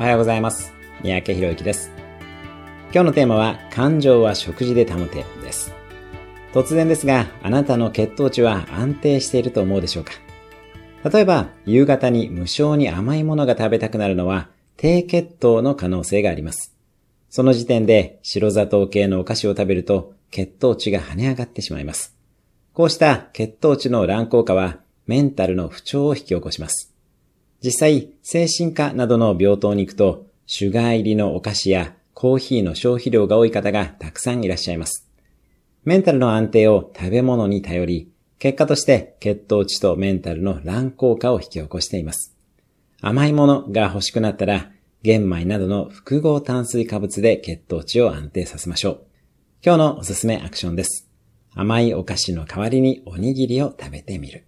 おはようございます。三宅博之です。今日のテーマは、感情は食事で保てです。突然ですが、あなたの血糖値は安定していると思うでしょうか？例えば、夕方に無性に甘いものが食べたくなるのは、低血糖の可能性があります。その時点で白砂糖系のお菓子を食べると血糖値が跳ね上がってしまいます。こうした血糖値の乱高下はメンタルの不調を引き起こします。実際、精神科などの病棟に行くと、シュガー入りのお菓子やコーヒーの消費量が多い方がたくさんいらっしゃいます。メンタルの安定を食べ物に頼り、結果として血糖値とメンタルの乱高下を引き起こしています。甘いものが欲しくなったら、玄米などの複合炭水化物で血糖値を安定させましょう。今日のおすすめアクションです。甘いお菓子の代わりにおにぎりを食べてみる。